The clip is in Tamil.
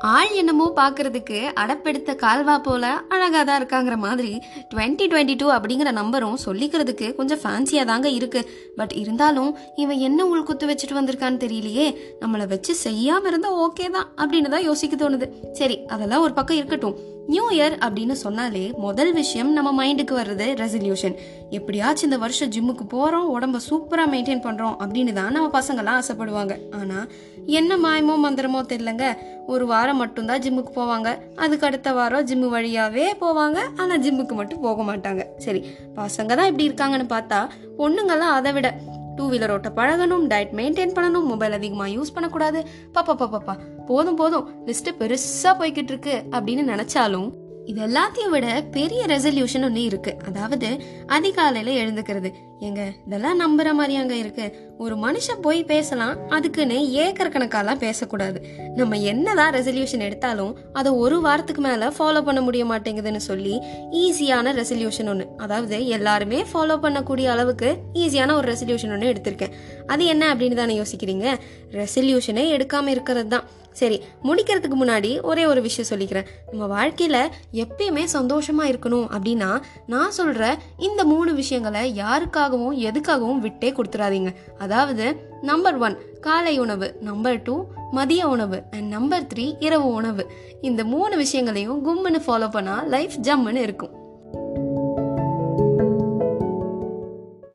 ஆள் என்னமோ பார்க்கறதுக்கு அடப்பெடுத்த கால்வா போல அழகாக தான் இருக்காங்கிற மாதிரி டுவெண்ட்டி டுவெண்ட்டி டூ அப்படிங்கிற நம்பரும் சொல்லிக்கிறதுக்கு கொஞ்சம் ஃபேன்சியாக தாங்க இருக்கு. பட் இருந்தாலும் இவன் என்ன உள்குத்து வச்சுட்டு வந்திருக்கான்னு தெரியலையே. நம்மளை வச்சு செய்யாமல் இருந்தால் ஓகே தான் அப்படின்னு தான் யோசிக்க தோணுது. சரி அதெல்லாம் ஒரு பக்கம் இருக்கட்டும். நியூ இயர் அப்படின்னு சொன்னாலே முதல் விஷயம் நம்ம மைண்டுக்கு வர்றது ரெசல்யூஷன் எப்படியாச்சும் இந்த வருஷம் ஜிம்முக்கு போகிறோம் உடம்ப சூப்பராக மெயின்டைன் பண்ணுறோம் அப்படின்னு தான் நம்ம பசங்களாம் ஆசைப்படுவாங்க. ஆனால் என்ன மாயமோ மந்திரமோ தெரியலங்க. ஒரு வாரம் மட்டும்தான் ஜிம்முக்கு போவாங்க. அதுக்கு அடுத்த வாரம் ஜிம்மு வழியாகவே போவாங்க. ஆனால் ஜிம்முக்கு மட்டும் போக மாட்டாங்க. சரி பசங்க தான் இப்படி இருக்காங்கன்னு பார்த்தா பொண்ணுங்கள்லாம் அதை விட டூ வீலர் ஓட்ட பழகணும் டயட் மெயின்டைன் பண்ணணும் மொபைல் அதிகமாக யூஸ் பண்ணக்கூடாது. பாப்பா பாப்பாப்பா போதும் போதும். லிஸ்ட்டு பெருசாக போய்கிட்டு இருக்கு அப்படின்னு நினச்சாலும் இது எல்லாத்தையும் விட பெரிய ரெசல்யூஷன் ஒன்று இருக்கு. அதாவது அதிகாலையில் எழுந்துக்கிறது. ஏங்க இதெல்லாம் நம்புற மாதிரியாங்க இருக்கு. ஒரு மனுஷன் போய் பேசலாம் அதுக்குன்னு ஏக்கர் கணக்காலாம் பேசக்கூடாது. நம்ம என்னதான் ரெசல்யூஷன் எடுத்தாலும் அதை ஒரு வாரத்துக்கு மேல ஃபாலோ பண்ண முடிய மாட்டேங்குதுன்னு சொல்லி ஈஸியான ரெசல்யூஷன் ஒன்று அதாவது எல்லாருமே ஃபாலோ பண்ணக்கூடிய அளவுக்கு ஈஸியான ஒரு ரெசல்யூஷன் ஒன்று எடுத்திருக்கேன். அது என்ன அப்படின்னு தானே யோசிக்கிறீங்க? ரெசல்யூஷனே எடுக்காம இருக்கிறது தான் சரி முடிக்கிறதுக்கு முன்னாடி ஒரே ஒரு விஷயம் சொல்லிக்கிறேன். நம்ம வாழ்க்கையில எப்பயுமே சந்தோஷமா இருக்கணும் அப்படின்னா நான் சொல்ற இந்த மூணு விஷயங்களை யாருக்காக யாருக்காகவும் எதுக்காகவும் விட்டே கொடுத்துடாதீங்க அதாவது நம்பர் ஒன் காலை உணவு. நம்பர் டூ மதிய உணவு. அண்ட் நம்பர் த்ரீ இரவு உணவு. இந்த மூணு விஷயங்களையும் கும்முன்னு ஃபாலோ பண்ணால் லைஃப் ஜம்முன்னு இருக்கும்.